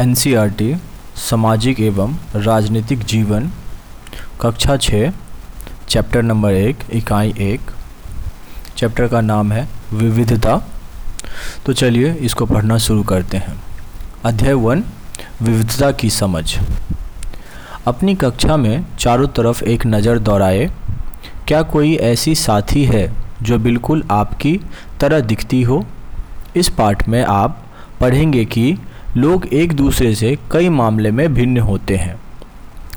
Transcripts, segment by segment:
N सामाजिक एवं राजनीतिक जीवन, कक्षा छः, चैप्टर नंबर एक, इकाई एक। चैप्टर का नाम है विविधता। तो चलिए इसको पढ़ना शुरू करते हैं। अध्याय वन, विविधता की समझ। अपनी कक्षा में चारों तरफ़ एक नज़र दोहराए क्या कोई ऐसी साथी है जो बिल्कुल आपकी तरह दिखती हो? इस पाठ में आप पढ़ेंगे कि लोग एक दूसरे से कई मामले में भिन्न होते हैं।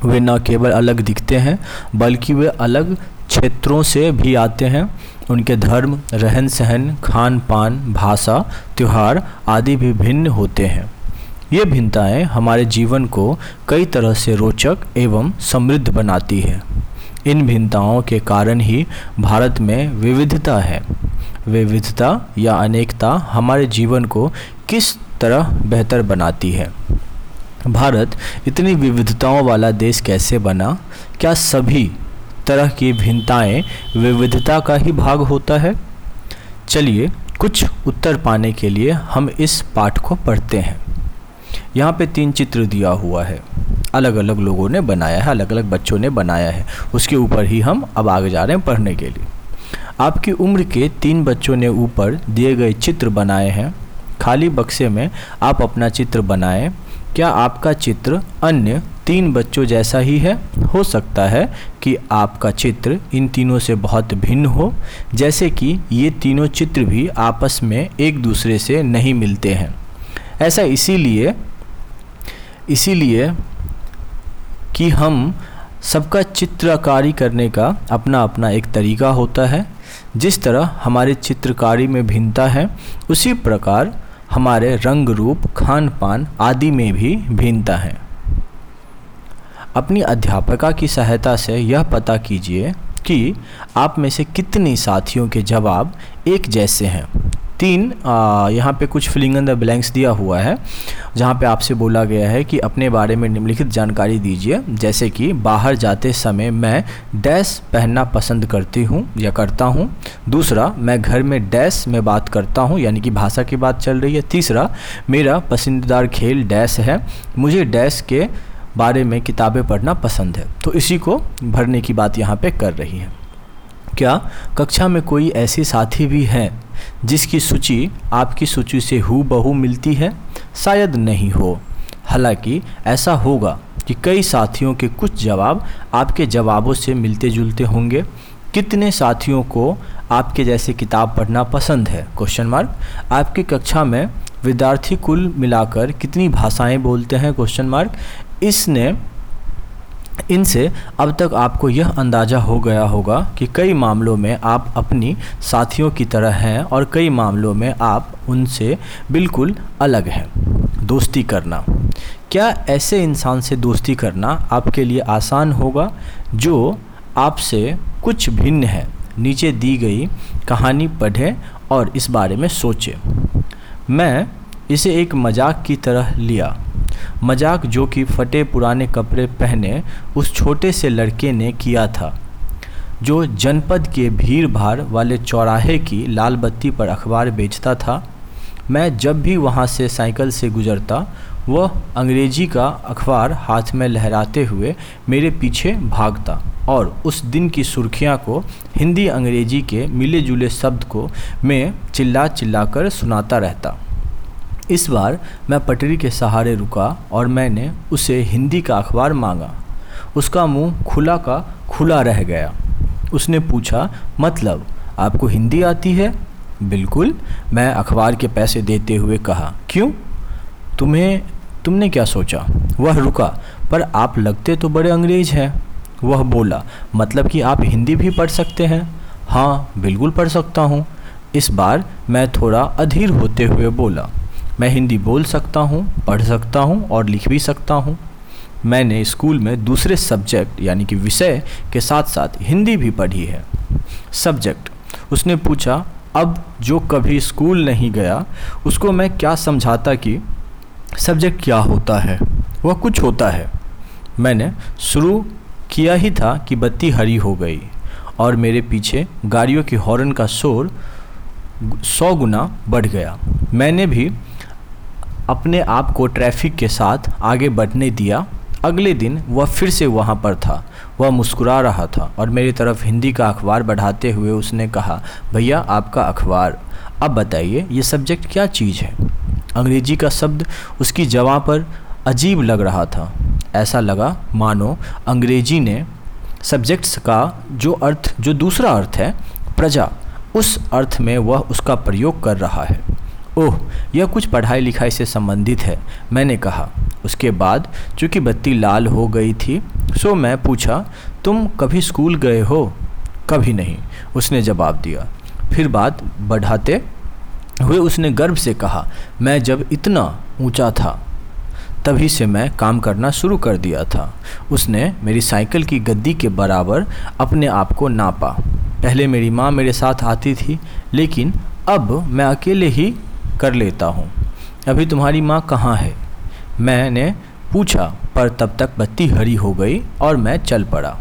वे न केवल अलग दिखते हैं, बल्कि वे अलग क्षेत्रों से भी आते हैं। उनके धर्म रहन सहन खान पान भाषा, त्यौहार आदि भी भिन्न होते हैं। ये भिन्नताएँ हमारे जीवन को कई तरह से रोचक एवं समृद्ध बनाती है। इन भिन्नताओं के कारण ही भारत में विविधता है। विविधता या अनेकता हमारे जीवन को किस तरह बेहतर बनाती है। भारत इतनी विविधताओं वाला देश कैसे बना? क्या सभी तरह की भिन्नताएँ विविधता का ही भाग होता है? चलिए, कुछ उत्तर पाने के लिए हम इस पाठ को पढ़ते हैं। यहाँ पे तीन चित्र दिया हुआ है। अलग अलग लोगों ने बनाया है अलग अलग बच्चों ने बनाया है। उसके ऊपर ही हम अब आगे जा रहे हैं पढ़ने के लिए। आपकी उम्र के तीन बच्चों ने ऊपर दिए गए चित्र बनाए हैं। खाली बक्से में आप अपना चित्र बनाएँ। क्या आपका चित्र अन्य तीन बच्चों जैसा ही है? हो सकता है कि आपका चित्र इन तीनों से बहुत भिन्न हो। जैसे कि ये तीनों चित्र भी आपस में एक दूसरे से नहीं मिलते हैं। ऐसा इसीलिए इसीलिए कि हम सबका चित्रकारी करने का अपना अपना एक तरीका होता है। जिस तरह हमारे चित्रकारी में भिन्नता है, उसी प्रकार हमारे रंग रूप खान पान आदि में भी भिन्नता है। अपनी अध्यापका की सहायता से यह पता कीजिए कि आप में से कितने साथियों के जवाब एक जैसे हैं। तीन यहाँ पे कुछ फिलिंग इन द ब्लैंक्स दिया हुआ है, जहाँ पे आपसे बोला गया है कि अपने बारे में निम्नलिखित जानकारी दीजिए, जैसे कि बाहर जाते समय मैं डैश पहनना पसंद करती हूँ या करता हूँ। दूसरा, मैं घर में डैश में बात करता हूँ, यानी कि भाषा की बात चल रही है। तीसरा, मेरा पसंदीदार खेल डैश है। मुझे डैश के बारे में किताबें पढ़ना पसंद है। तो इसी को भरने की बात यहाँ पे कर रही है। क्या कक्षा में कोई ऐसे साथी भी हैं जिसकी सूची आपकी सूची से हु बहू मिलती है, शायद नहीं हो। हालाँकि ऐसा होगा कि कई साथियों के कुछ जवाब आपके जवाबों से मिलते जुलते होंगे। कितने साथियों को आपके जैसे किताब पढ़ना पसंद है? क्वेश्चन मार्क आपकी कक्षा में विद्यार्थी कुल मिलाकर कितनी भाषाएँ बोलते हैं? क्वेश्चन मार्क इसने इनसे अब तक आपको यह अंदाज़ा हो गया होगा कि कई मामलों में आप अपनी साथियों की तरह हैं और कई मामलों में आप उनसे बिल्कुल अलग हैं। दोस्ती करना। क्या ऐसे इंसान से दोस्ती करना आपके लिए आसान होगा जो आपसे कुछ भिन्न है? नीचे दी गई कहानी पढ़ें और इस बारे में सोचें। मैं इसे एक मज़ाक की तरह लिया। मज़ाक जो कि फटे पुराने कपड़े पहने उस छोटे से लड़के ने किया था, जो जनपद के भीड़ भाड़ वाले चौराहे की लाल बत्ती पर अखबार बेचता था। मैं जब भी वहाँ से साइकिल से गुजरता, वह अंग्रेज़ी का अखबार हाथ में लहराते हुए मेरे पीछे भागता और उस दिन की सुर्खियाँ को हिंदी अंग्रेज़ी के मिले जुले शब्द को मैं चिल्ला चिल्ला कर सुनाता रहता। इस बार मैं पटरी के सहारे रुका और मैंने उसे हिंदी का अखबार मांगा। उसका मुँह खुला का खुला रह गया। उसने पूछा मतलब आपको हिंदी आती है? बिल्कुल, मैं अखबार के पैसे देते हुए कहा। क्यों? तुम्हें, तुमने क्या सोचा? वह रुका, पर आप लगते तो बड़े अंग्रेज़ हैं। वह बोला मतलब कि आप हिंदी भी पढ़ सकते हैं? हाँ बिल्कुल पढ़ सकता हूँ। इस बार मैं थोड़ा अधीर होते हुए बोला। मैं हिंदी बोल सकता हूँ, पढ़ सकता हूँ और लिख भी सकता हूँ। मैंने स्कूल में दूसरे सब्जेक्ट यानी कि विषय के साथ साथ हिंदी भी पढ़ी है। सब्जेक्ट। उसने पूछा, अब जो कभी स्कूल नहीं गया, उसको मैं क्या समझाता कि सब्जेक्ट क्या होता है? वह कुछ होता है। मैंने, शुरू किया ही था कि बत्ती हरी हो गई और मेरे पीछे गाड़ियों की हॉर्न का शोर सौ गुना बढ़ गया। मैंने भी अपने आप को ट्रैफ़िक के साथ आगे बढ़ने दिया। अगले दिन वह फिर से वहाँ पर था। वह मुस्कुरा रहा था और मेरी तरफ़ हिंदी का अखबार बढ़ाते हुए उसने कहा, भैया, आपका अखबार। अब बताइए, ये सब्जेक्ट क्या चीज़ है? अंग्रेज़ी का शब्द उसकी जगह पर अजीब लग रहा था। ऐसा लगा, मानो, अंग्रेज़ी ने सब्जेक्ट्स का जो अर्थ, जो दूसरा अर्थ है, प्रजा, उस अर्थ में वह उसका प्रयोग कर रहा है। ओह, यह कुछ पढ़ाई लिखाई से संबंधित है, मैंने कहा। उसके बाद, चूँकि बत्ती लाल हो गई थी, सो मैं पूछा, तुम कभी स्कूल गए हो? कभी नहीं, उसने जवाब दिया। फिर बात बढ़ाते हुए उसने गर्व से कहा, मैं जब इतना ऊँचा था, तभी से मैं काम करना शुरू कर दिया था। उसने मेरी साइकिल की गद्दी के बराबर अपने आप को नापा। पहले मेरी माँ मेरे साथ आती थी, लेकिन अब मैं अकेले ही कर लेता हूँ। अभी तुम्हारी माँ कहाँ है? मैंने पूछा, पर तब तक बत्ती हरी हो गई और मैं चल पड़ा।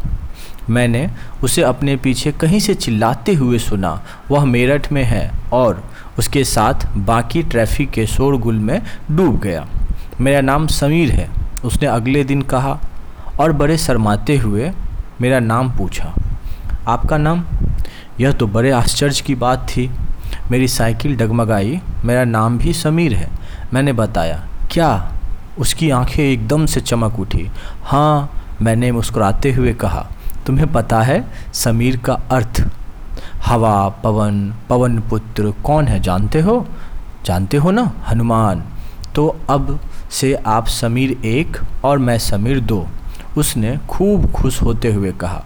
मैंने उसे अपने पीछे कहीं से चिल्लाते हुए सुना, वह मेरठ में है और उसके साथ बाकी ट्रैफ़िक के शोरगुल में डूब गया। मेरा नाम समीर है, उसने अगले दिन कहा और बड़े शर्माते हुए मेरा नाम पूछा। आपका नाम? यह तो बड़े आश्चर्य की बात थी। मेरी साइकिल डगमगाई। मेरा नाम भी समीर है। मैंने बताया, क्या? उसकी आँखें एकदम से चमक उठी। हाँ मैंने मुस्कुराते हुए कहा। तुम्हें पता है, समीर का अर्थ? हवा, पवन पवन पुत्र कौन है, जानते हो? जानते हो ना, हनुमान। तो अब से आप समीर एक और मैं समीर दो, उसने खूब खुश होते हुए कहा।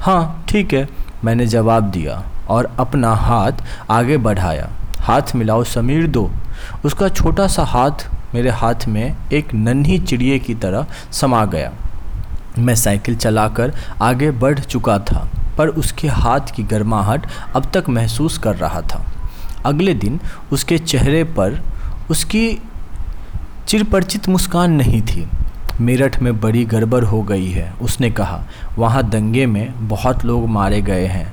हाँ ठीक है, मैंने जवाब दिया। और अपना हाथ आगे बढ़ाया। हाथ मिलाओ, समीर दो। उसका छोटा सा हाथ मेरे हाथ में एक नन्ही चिड़िए की तरह समा गया। मैं साइकिल चलाकर आगे बढ़ चुका था, पर उसके हाथ की गर्माहट अब तक महसूस कर रहा था। अगले दिन उसके चेहरे पर उसकी चिरपरिचित मुस्कान नहीं थी। मेरठ में बड़ी गड़बड़ हो गई है, उसने कहा। वहाँ दंगे में बहुत लोग मारे गए हैं।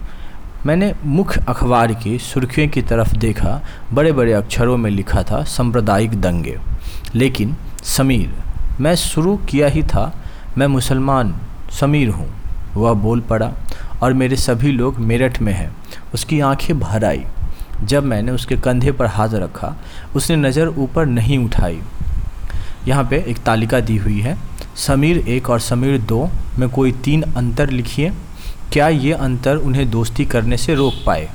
मैंने मुख्य अखबार की सुर्खियों की तरफ़ देखा बड़े बड़े अक्षरों में लिखा था, सांप्रदायिक दंगे। लेकिन समीर, मैं शुरू किया ही था, मैं मुसलमान, समीर हूँ। वह बोल पड़ा, और मेरे सभी लोग मेरठ में हैं। उसकी आँखें भर आई। जब मैंने उसके कंधे पर हाथ रखा, उसने नज़र ऊपर नहीं उठाई। यहाँ पे एक तालिका दी हुई है, समीर एक और समीर दो, में कोई तीन अंतर लिखिए। क्या ये अंतर उन्हें दोस्ती करने से रोक पाए?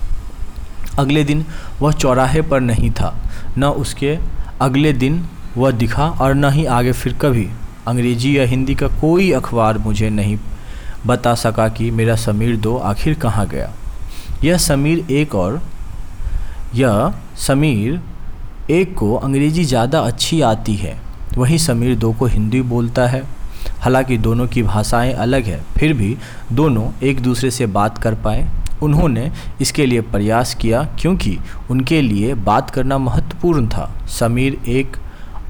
अगले दिन वह चौराहे पर नहीं था। न उसके अगले दिन वह दिखा और न ही आगे फिर कभी। अंग्रेज़ी या हिंदी का कोई अखबार मुझे नहीं बता सका कि मेरा समीर दो आखिर कहाँ गया। यह समीर एक और, यह समीर एक को अंग्रेज़ी ज़्यादा अच्छी आती है। वहीं समीर दो को हिंदी बोलता है। हालाँकि दोनों की भाषाएँ अलग है, फिर भी दोनों एक दूसरे से बात कर पाए। उन्होंने इसके लिए प्रयास किया क्योंकि उनके लिए बात करना महत्वपूर्ण था। समीर एक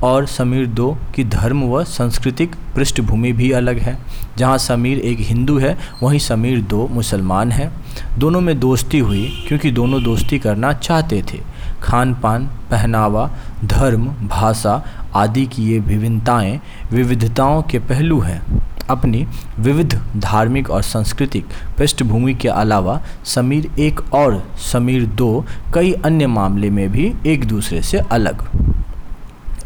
और समीर दो की धर्म व सांस्कृतिक पृष्ठभूमि भी अलग है। जहाँ समीर एक हिंदू है, वहीं समीर दो मुसलमान है। दोनों में दोस्ती हुई, क्योंकि दोनों दोस्ती करना चाहते थे। खान पान पहनावा, धर्म, भाषा आदि की ये विभिन्नताएँ विविधताओं के पहलू हैं। अपनी विविध धार्मिक और सांस्कृतिक पृष्ठभूमि के अलावा समीर एक और, समीर दो, कई अन्य मामले में भी एक दूसरे से अलग।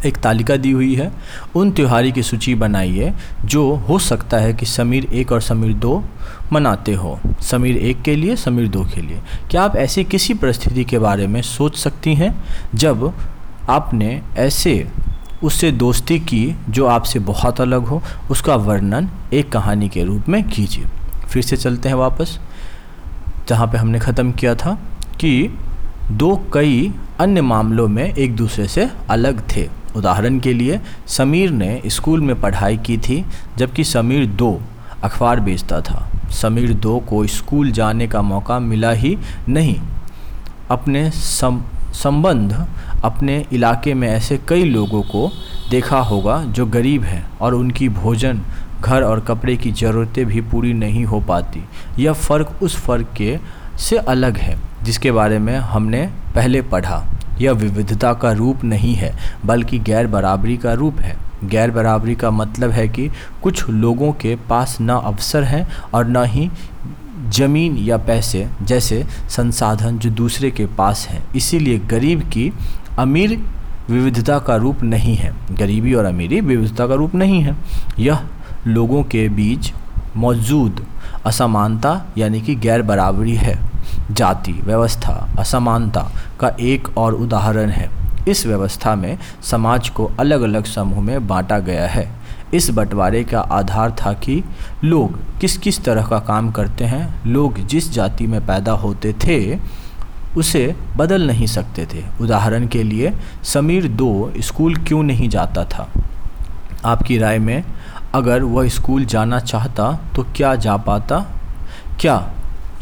एक तालिका दी हुई है। उन त्योहारी की सूची बनाइए, जो हो सकता है कि समीर एक और समीर दो मनाते हो। समीर एक के लिए, समीर दो के लिए। क्या आप ऐसी किसी परिस्थिति के बारे में सोच सकती हैं, जब आपने ऐसे उससे दोस्ती की जो आपसे बहुत अलग हो, उसका वर्णन एक कहानी के रूप में कीजिए। फिर से चलते हैं वापस, जहाँ पे हमने ख़त्म किया था, कि दो कई अन्य मामलों में एक दूसरे से अलग थे। उदाहरण के लिए, समीर ने स्कूल में पढ़ाई की थी, जबकि समीर दो अखबार बेचता था। समीर दो को स्कूल जाने का मौका मिला ही नहीं। अपने सम, संबंध अपने इलाके में ऐसे कई लोगों को देखा होगा जो गरीब हैं और उनकी भोजन, घर और कपड़े की ज़रूरतें भी पूरी नहीं हो पाती। यह फ़र्क उस फ़र्क के से अलग है, जिसके बारे में हमने पहले पढ़ा। यह विविधता का रूप नहीं है, बल्कि गैर बराबरी का रूप है। गैर बराबरी का मतलब है कि कुछ लोगों के पास न अवसर हैं और न ही ज़मीन या पैसे, जैसे संसाधन जो दूसरे के पास हैं। इसीलिए गरीब की अमीर विविधता का रूप नहीं है। गरीबी और अमीरी विविधता का रूप नहीं है। यह लोगों के बीच मौजूद असमानता यानी कि गैर बराबरी है। जाति, व्यवस्था, असमानता का एक और उदाहरण है। इस व्यवस्था में समाज को अलग अलग समूह में बांटा गया है। इस बंटवारे का आधार था कि लोग किस किस तरह का काम करते हैं, लोग जिस जाति में पैदा होते थे, उसे बदल नहीं सकते थे। उदाहरण के लिए, समीर दो स्कूल क्यों नहीं जाता था? आपकी राय में अगर वह स्कूल जाना चाहता तो क्या जा पाता? क्या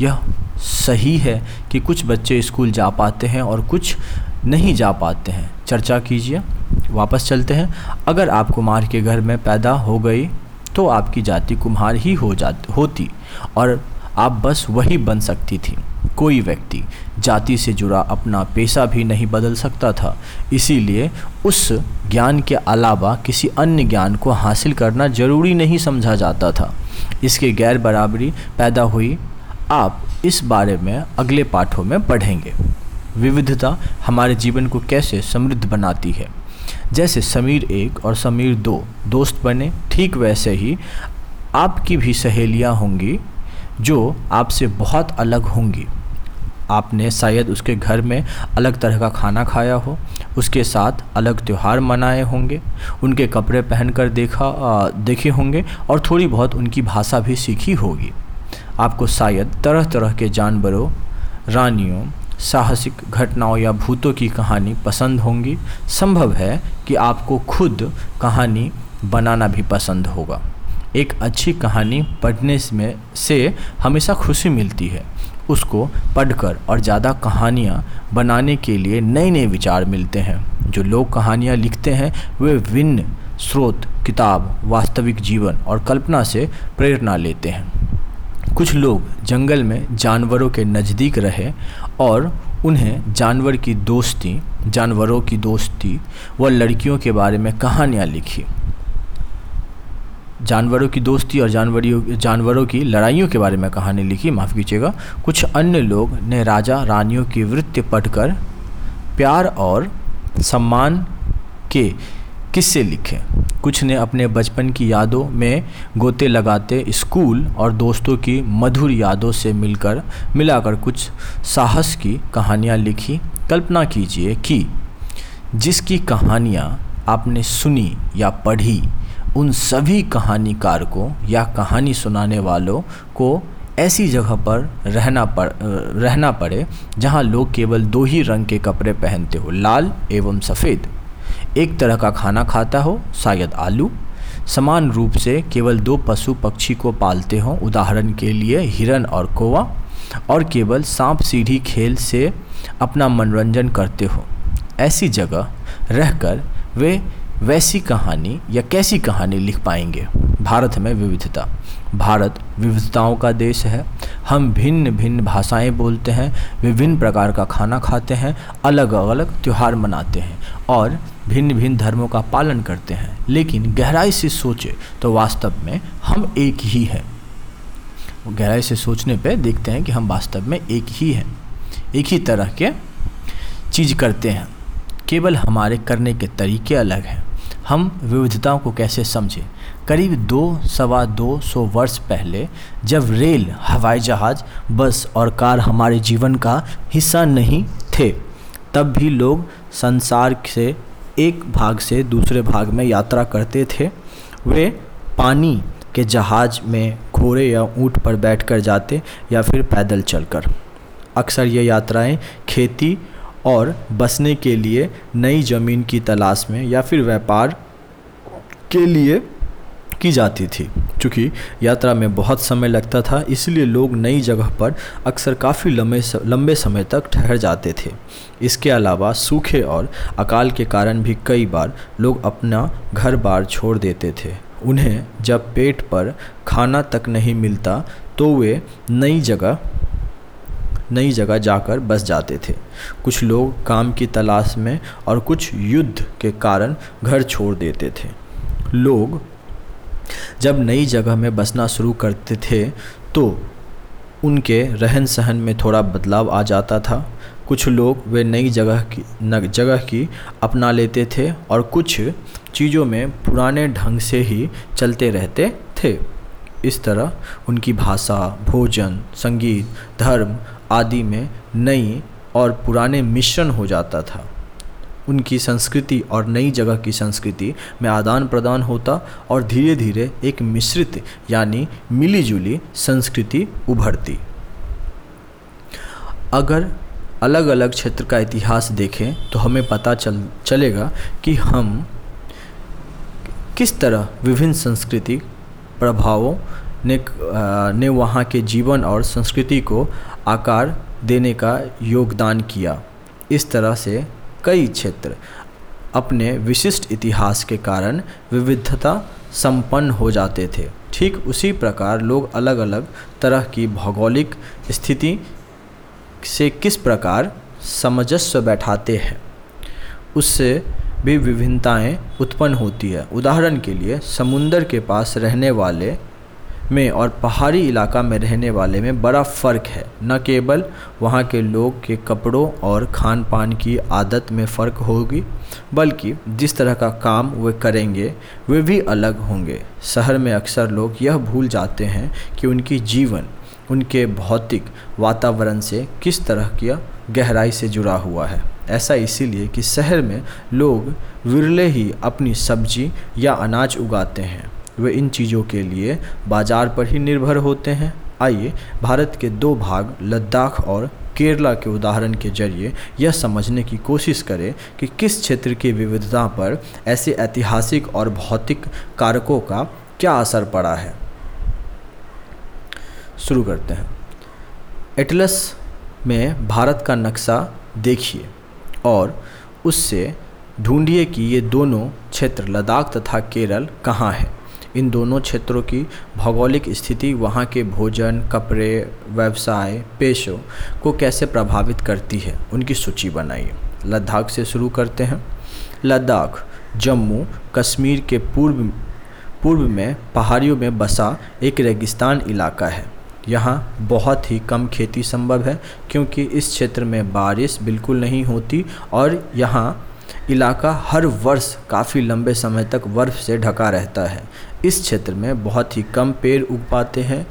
यह सही है कि कुछ बच्चे स्कूल जा पाते हैं और कुछ नहीं जा पाते हैं? चर्चा कीजिए। वापस चलते हैं। अगर आप कुमार के घर में पैदा हो गई तो आपकी जाति कुम्हार ही हो जाती, होती और आप बस वही बन सकती थी। कोई व्यक्ति जाति से जुड़ा अपना पेशा भी नहीं बदल सकता था। इसीलिए उस ज्ञान के अलावा किसी अन्य ज्ञान को हासिल करना ज़रूरी नहीं समझा जाता था। इसके गैर बराबरी पैदा हुई। आप इस बारे में अगले पाठों में पढ़ेंगे। विविधता हमारे जीवन को कैसे समृद्ध बनाती है। जैसे समीर एक और समीर दो दोस्त बने, ठीक वैसे ही आपकी भी सहेलियाँ होंगी, जो आपसे बहुत अलग होंगी। आपने शायद उसके घर में अलग तरह का खाना खाया हो। उसके साथ अलग त्यौहार मनाए होंगे। उनके कपड़े पहनकर देखा देखे होंगे और थोड़ी बहुत उनकी भाषा भी सीखी होगी। आपको शायद तरह तरह के जानवरों, रानियों, साहसिक घटनाओं या भूतों की कहानी पसंद होंगी। संभव है कि आपको खुद कहानी बनाना भी पसंद होगा। एक अच्छी कहानी पढ़ने में से हमेशा खुशी मिलती है। उसको पढ़कर और ज़्यादा कहानियाँ बनाने के लिए नए नए विचार मिलते हैं। जो लोग कहानियाँ लिखते हैं, वे विभिन्न स्रोत, किताब, वास्तविक जीवन और कल्पना से प्रेरणा लेते हैं। कुछ लोग जंगल में जानवरों के नज़दीक रहे और उन्हें जानवर की दोस्ती, जानवरों की दोस्ती व लड़कियों के बारे में कहानियाँ लिखी। जानवरों की दोस्ती और जानवरियों, जानवरों की लड़ाइयों के बारे में कहानी लिखी, माफ़ कीजिएगा। कुछ अन्य लोग ने राजा रानियों की वृत्ति पढ़कर प्यार और सम्मान के किस्से लिखे। कुछ ने अपने बचपन की यादों में गोते लगाते स्कूल और दोस्तों की मधुर यादों से मिलकर, मिलाकर कुछ साहस की कहानियाँ लिखी। कल्पना कीजिए कि जिसकी कहानियाँ आपने सुनी या पढ़ी उन सभी कहानीकार को या कहानी सुनाने वालों को ऐसी जगह पर रहना पड़ रहना पड़े, जहाँ लोग केवल दो ही रंग के कपड़े पहनते हो, लाल एवं सफ़ेद। एक तरह का खाना खाता हो, शायद आलू। समान रूप से केवल दो पशु पक्षी को पालते हों, उदाहरण के लिए हिरन और कोवा, और केवल सांप सीढ़ी खेल से अपना मनोरंजन करते हो। ऐसी जगह रहकर वे वैसी कहानी या कैसी कहानी लिख पाएँगे? भारत में विविधता। भारत विविधताओं का देश है। हम भिन्न भिन्न भाषाएँ बोलते हैं, विभिन्न प्रकार का खाना खाते हैं अलग अलग त्यौहार मनाते हैं और भिन्न भिन्न धर्मों का पालन करते हैं। लेकिन गहराई से सोचे तो वास्तव में हम एक ही हैं। गहराई से सोचने पे देखते हैं कि हम वास्तव में एक ही हैं। एक ही तरह के चीज़ करते हैं। केवल हमारे करने के तरीके अलग हैं। हम विविधताओं को कैसे समझें? करीब दो, सवा दो सौ वर्ष पहले, जब रेल, हवाई जहाज़, बस और कार हमारे जीवन का हिस्सा नहीं थे, तब भी लोग संसार से एक भाग से दूसरे भाग में यात्रा करते थे। वे पानी के जहाज़ में घोड़े या ऊँट पर बैठकर जाते या फिर पैदल चलकर। अक्सर ये यात्राएँ खेती और बसने के लिए नई ज़मीन की तलाश में या फिर व्यापार के लिए की जाती थी। चूँकि यात्रा में बहुत समय लगता था, इसलिए लोग नई जगह पर अक्सर काफ़ी लंबे लंबे समय तक ठहर जाते थे। इसके अलावा सूखे और अकाल के कारण भी कई बार लोग अपना घर बार छोड़ देते थे। उन्हें जब पेट पर खाना तक नहीं मिलता तो वे नई जगह नई जगह जाकर बस जाते थे। कुछ लोग काम की तलाश में और कुछ युद्ध के कारण घर छोड़ देते थे। लोग जब नई जगह में बसना शुरू करते थे तो उनके रहन सहन में थोड़ा बदलाव आ जाता था। कुछ लोग वे नई जगह की, न, जगह की अपना लेते थे और कुछ चीज़ों में पुराने ढंग से ही चलते रहते थे। इस तरह उनकी भाषा, भोजन, संगीत, धर्म आदि में नई और पुराने मिश्रण हो जाता था। उनकी संस्कृति और नई जगह की संस्कृति में आदान प्रदान होता और धीरे धीरे एक मिश्रित यानी मिलीजुली संस्कृति उभरती। अगर अलग अलग क्षेत्र का इतिहास देखें तो हमें पता चल, चलेगा कि हम किस तरह विभिन्न संस्कृति प्रभावों ने ने वहाँ के जीवन और संस्कृति को आकार देने का योगदान किया। इस तरह से कई क्षेत्र अपने विशिष्ट इतिहास के कारण विविधता संपन्न हो जाते थे। ठीक उसी प्रकार लोग अलग अलग तरह की भौगोलिक स्थिति से किस प्रकार सामंजस्य बैठाते हैं, उससे भी विभिन्नताएँ उत्पन्न होती है। उदाहरण के लिए समुंदर के पास रहने वाले में और पहाड़ी इलाका में रहने वाले में बड़ा फ़र्क है। न केवल वहाँ के लोग के कपड़ों और खान पान की आदत में फ़र्क होगी, बल्कि जिस तरह का काम वे करेंगे, वे भी अलग होंगे। शहर में अक्सर लोग यह भूल जाते हैं कि उनकी जीवन, उनके भौतिक वातावरण से किस तरह की गहराई से जुड़ा हुआ है। ऐसा इसीलिए कि शहर में लोग विरले ही अपनी सब्ज़ी या अनाज उगाते हैं। वे इन चीज़ों के लिए बाज़ार पर ही निर्भर होते हैं। आइए, भारत के दो भाग, लद्दाख और केरला के उदाहरण के ज़रिए यह समझने की कोशिश करें कि किस क्षेत्र की विविधता पर ऐसे ऐतिहासिक और भौतिक कारकों का क्या असर पड़ा है। शुरू करते हैं। एटलस में भारत का नक्शा देखिए और उससे ढूंढिए कि ये दोनों क्षेत्र लद्दाख तथा केरल कहाँ हैं। इन दोनों क्षेत्रों की भौगोलिक स्थिति, वहाँ के भोजन, कपड़े, व्यवसाय, पेशों को कैसे प्रभावित करती है, उनकी सूची बनाइए। लद्दाख से शुरू करते हैं। लद्दाख, जम्मू कश्मीर के पूर्व पूर्व में पहाड़ियों में बसा एक रेगिस्तान इलाका है। यहाँ बहुत ही कम खेती संभव है, क्योंकि इस क्षेत्र में बारिश बिल्कुल नहीं होती और यहाँ इलाका हर वर्ष काफ़ी लंबे समय तक बर्फ़ से ढका रहता है। इस क्षेत्र में बहुत ही कम पेड़ उग पाते हैं।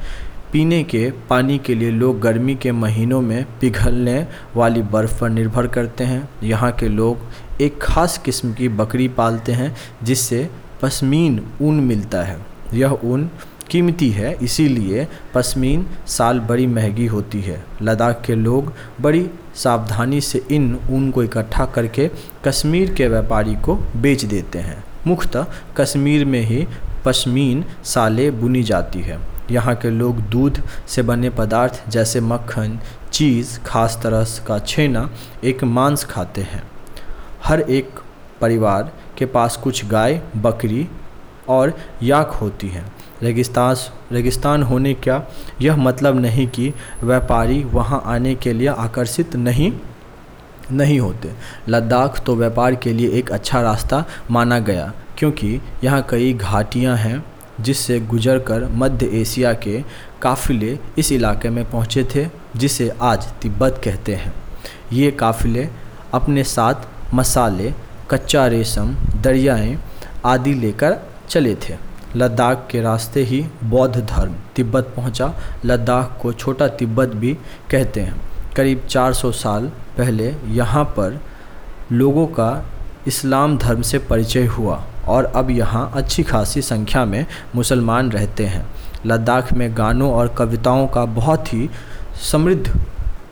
पीने के, पानी के लिए लोग गर्मी के महीनों में पिघलने वाली बर्फ़ पर निर्भर करते हैं। यहाँ के लोग एक ख़ास किस्म की बकरी पालते हैं, जिससे पश्मीन ऊन मिलता है। यह ऊन कीमती है, इसीलिए पश्मीन साल बड़ी महँगी होती है। लद्दाख के लोग बड़ी सावधानी से इन ऊन को इकट्ठा करके कश्मीर के व्यापारी को बेच देते हैं। मुख्यतः कश्मीर में ही पश्मीन साले बुनी जाती है। यहाँ के लोग दूध से बने पदार्थ जैसे मक्खन, चीज़, खास तरह का छेना एक मांस खाते हैं। हर एक परिवार के पास कुछ गाय, बकरी और याक होती हैं। रेगिस्तान रेगिस्तान होने का यह मतलब नहीं कि व्यापारी वहाँ आने के लिए आकर्षित नहीं? नहीं होते। लद्दाख तो व्यापार के लिए एक अच्छा रास्ता माना गया, क्योंकि यहाँ कई घाटियाँ हैं जिससे गुजर कर मध्य एशिया के काफ़िले इस इलाके में पहुँचे थे, जिसे आज तिब्बत कहते हैं। ये काफ़िले अपने साथ मसाले, कच्चा रेशम, दरियाएँ आदि लेकर चले थे। लद्दाख के रास्ते ही बौद्ध धर्म तिब्बत पहुँचा। लद्दाख को छोटा तिब्बत भी कहते हैं। करीब 400 साल पहले यहाँ पर लोगों का इस्लाम धर्म से परिचय हुआ और अब यहाँ अच्छी खासी संख्या में मुसलमान रहते हैं। लद्दाख में गानों और कविताओं का बहुत ही समृद्ध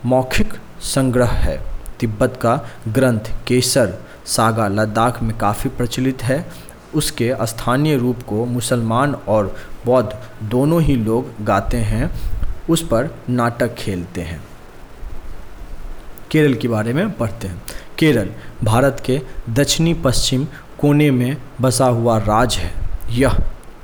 मौखिक संग्रह है। तिब्बत का ग्रंथ केसर सागा लद्दाख में काफ़ी प्रचलित है। उसके स्थानीय रूप को मुसलमान और बौद्ध दोनों ही लोग गाते हैं। उस पर नाटक खेलते हैं। केरल के बारे में पढ़ते हैं। केरल, भारत के दक्षिणी पश्चिम कोने में बसा हुआ राज्य है। यह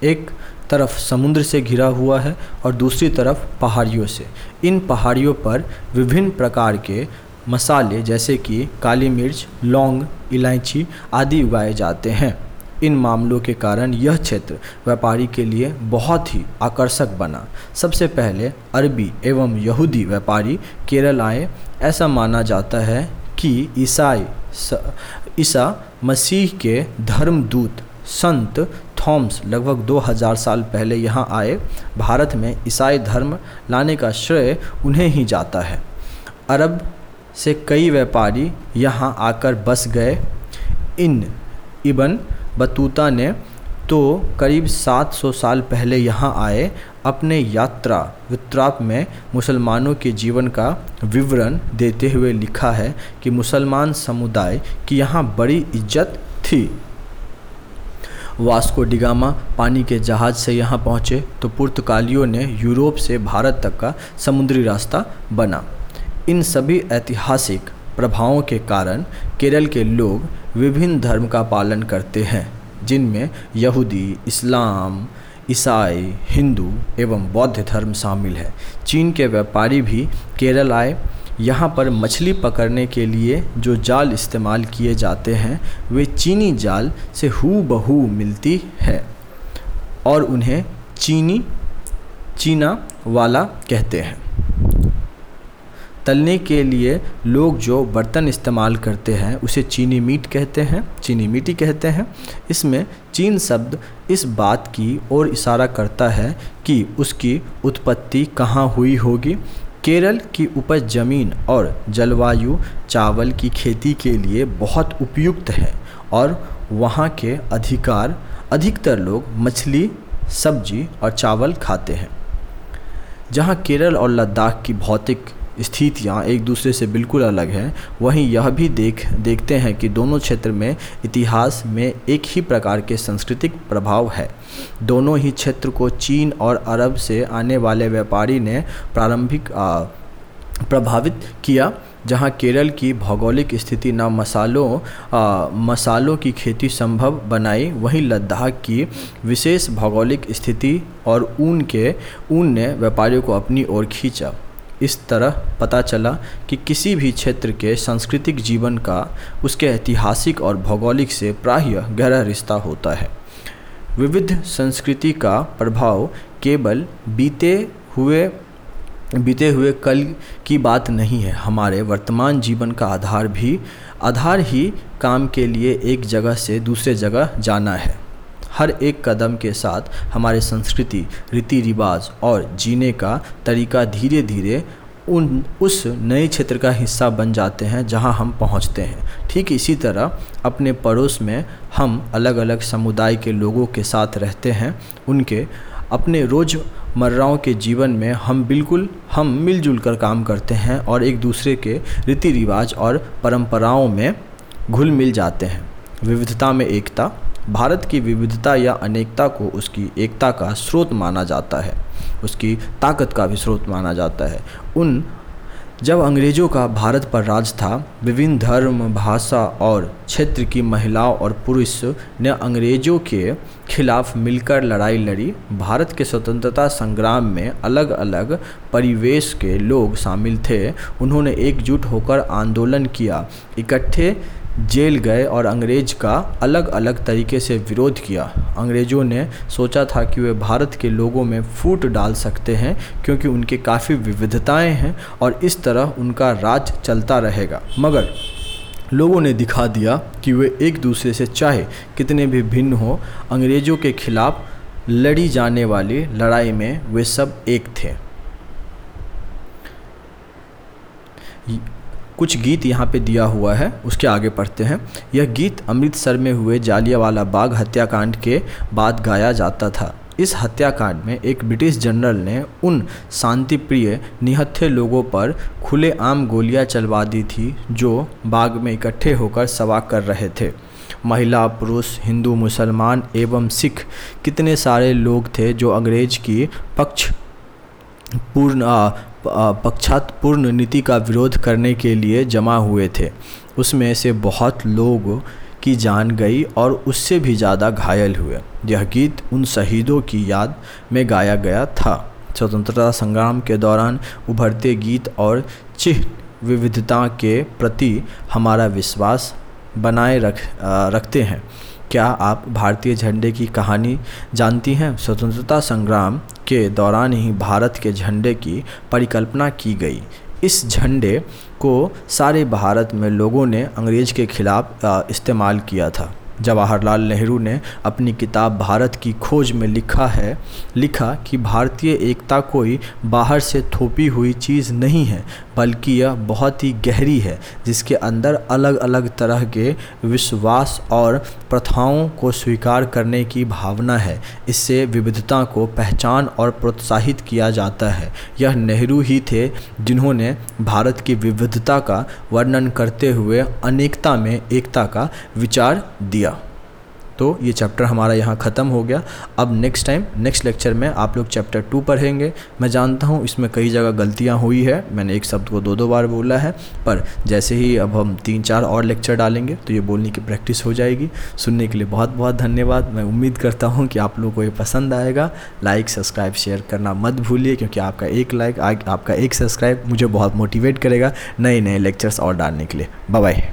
एक तरफ़ समुद्र से घिरा हुआ है और दूसरी तरफ़ पहाड़ियों से। इन पहाड़ियों पर विभिन्न प्रकार के मसाले जैसे कि काली मिर्च, लौंग, इलायची आदि उगाए जाते हैं। इन मामलों के कारण यह क्षेत्र व्यापारी के लिए बहुत ही आकर्षक बना। सबसे पहले अरबी एवं यहूदी व्यापारी केरल आए ऐसा माना जाता है कि ईसाई ईसा मसीह के धर्मदूत संत थॉम्स लगभग 2000 साल पहले यहाँ आए। भारत में ईसाई धर्म लाने का श्रेय उन्हें ही जाता है। अरब से कई व्यापारी यहाँ आकर बस गए। इन इबन बतूता ने तो करीब 700 साल पहले यहाँ आए अपने यात्रा वित्राप में मुसलमानों के जीवन का विवरण देते हुए लिखा है कि मुसलमान समुदाय की यहाँ बड़ी इज़्ज़त थी। वास्को डिगामा पानी के जहाज़ से यहाँ पहुँचे तो पुर्तगालियों ने यूरोप से भारत तक का समुद्री रास्ता बना। इन सभी ऐतिहासिक प्रभावों के कारण केरल के लोग विभिन्न धर्म का पालन करते हैं, जिनमें यहूदी, इस्लाम, ईसाई, हिंदू एवं बौद्ध धर्म शामिल है। चीन के व्यापारी भी केरल आए। यहाँ पर मछली पकड़ने के लिए जो जाल इस्तेमाल किए जाते हैं, वे चीनी जाल से हु बहू मिलती है और उन्हें चीनी, चीना वाला कहते हैं। तलने के लिए लोग जो बर्तन इस्तेमाल करते हैं, उसे चीनी मीट कहते हैं, चीनी मीटी कहते हैं। इसमें चीन शब्द इस बात की ओर इशारा करता है कि उसकी उत्पत्ति कहाँ हुई होगी। केरल की उपज ज़मीन और जलवायु चावल की खेती के लिए बहुत उपयुक्त है और वहाँ के अधिकार, अधिकतर लोग मछली, सब्ज़ी और चावल खाते हैं। जहाँ केरल और लद्दाख की भौतिक स्थितियाँ एक दूसरे से बिल्कुल अलग हैं। वहीं यह भी देख देखते हैं कि दोनों क्षेत्र में इतिहास में एक ही प्रकार के सांस्कृतिक प्रभाव है। दोनों ही क्षेत्र को चीन और अरब से आने वाले व्यापारी ने प्रारंभिक प्रभावित किया जहाँ केरल की भौगोलिक स्थिति न मसालों आ, मसालों की खेती संभव बनाई। वहीं लद्दाख की विशेष भौगोलिक स्थिति और ऊन के ऊन ने व्यापारियों को अपनी ओर खींचा। इस तरह पता चला कि किसी भी क्षेत्र के सांस्कृतिक जीवन का उसके ऐतिहासिक और भौगोलिक से प्राय गहरा रिश्ता होता है। विविध संस्कृति का प्रभाव केवल बीते हुए बीते हुए कल की बात नहीं है। हमारे वर्तमान जीवन का आधार भी, आधार ही काम के लिए एक जगह से दूसरे जगह जाना है। हर एक कदम के साथ हमारे संस्कृति रीति रिवाज और जीने का तरीका धीरे धीरे उन, उस नए क्षेत्र का हिस्सा बन जाते हैं जहाँ हम पहुँचते हैं। ठीक इसी तरह अपने पड़ोस में हम अलग अलग समुदाय के लोगों के साथ रहते हैं। उनके अपने रोज़मर्राओं के जीवन में हम बिल्कुल, हम मिलजुल कर काम करते हैं और एक दूसरे के रीति रिवाज और परंपराओं में घुल मिल जाते हैं। विविधता में एकता भारत की विविधता या अनेकता को उसकी एकता का स्रोत माना जाता है। उसकी ताकत का भी स्रोत माना जाता है। उन, जब अंग्रेज़ों का भारत पर राज था, विभिन्न धर्म, भाषा और क्षेत्र की महिलाओं और पुरुष ने अंग्रेज़ों के खिलाफ मिलकर लड़ाई लड़ी। भारत के स्वतंत्रता संग्राम में अलग अलग परिवेश के लोग शामिल थे। उन्होंने एकजुट होकर आंदोलन किया। इकट्ठे जेल गए और अंग्रेज़ का अलग अलग तरीके से विरोध किया। अंग्रेज़ों ने सोचा था कि वे भारत के लोगों में फूट डाल सकते हैं, क्योंकि उनके काफ़ी विविधताएँ हैं और इस तरह उनका राज चलता रहेगा। मगर लोगों ने दिखा दिया कि वे एक दूसरे से चाहे कितने भी भिन्न हों, अंग्रेज़ों के खिलाफ लड़ी जाने वाली लड़ाई में वे सब एक थे। कुछ गीत यहाँ पे दिया हुआ है, उसके आगे पढ़ते हैं। यह गीत अमृतसर में हुए जालियावाला बाग हत्याकांड के बाद गाया जाता था। इस हत्याकांड में एक ब्रिटिश जनरल ने उन शांति प्रिय निहत्थे लोगों पर खुलेआम गोलियाँ चलवा दी थी, जो बाग में इकट्ठे होकर सवा कर रहे थे। महिला, पुरुष, हिंदू, मुसलमान एवं सिख कितने सारे लोग थे जो अंग्रेज़ की पक्ष पूर्ण पक्षातपूर्ण नीति का विरोध करने के लिए जमा हुए थे। उसमें से बहुत लोग की जान गई और उससे भी ज़्यादा घायल हुए। यह गीत उन शहीदों की याद में गाया गया था। स्वतंत्रता संग्राम के दौरान उभरते गीत और चिह विविधता के प्रति हमारा विश्वास बनाए रख आ, रखते हैं। क्या आप भारतीय झंडे की कहानी जानती हैं? स्वतंत्रता संग्राम के दौरान ही भारत के झंडे की परिकल्पना की गई। इस झंडे को सारे भारत में लोगों ने अंग्रेज़ के ख़िलाफ़ इस्तेमाल किया था। जवाहरलाल नेहरू ने अपनी किताब भारत की खोज में लिखा है, लिखा कि भारतीय एकता कोई बाहर से थोपी हुई चीज़ नहीं है, बल्कि यह बहुत ही गहरी है, जिसके अंदर अलग अलग तरह के विश्वास और प्रथाओं को स्वीकार करने की भावना है। इससे विविधता को पहचान और प्रोत्साहित किया जाता है। यह नेहरू ही थे जिन्होंने भारत की विविधता का वर्णन करते हुए अनेकता में एकता का विचार दिया। तो ये चैप्टर हमारा यहाँ ख़त्म हो गया। अब नेक्स्ट टाइम नेक्स्ट लेक्चर में आप लोग चैप्टर टू पढ़ेंगे। मैं जानता हूँ इसमें कई जगह गलतियाँ हुई है। मैंने एक शब्द को दो दो बार बोला है, पर जैसे ही अब हम तीन चार और लेक्चर डालेंगे तो ये बोलने की प्रैक्टिस हो जाएगी। सुनने के लिए बहुत बहुत धन्यवाद। मैं उम्मीद करता हूँ कि आप लोगों को ये पसंद आएगा। लाइक सब्सक्राइब शेयर करना मत भूलिए, क्योंकि आपका एक लाइक आपका एक सब्सक्राइब मुझे बहुत मोटिवेट करेगा नए नए लेक्चर्स और डालने के लिए। बाय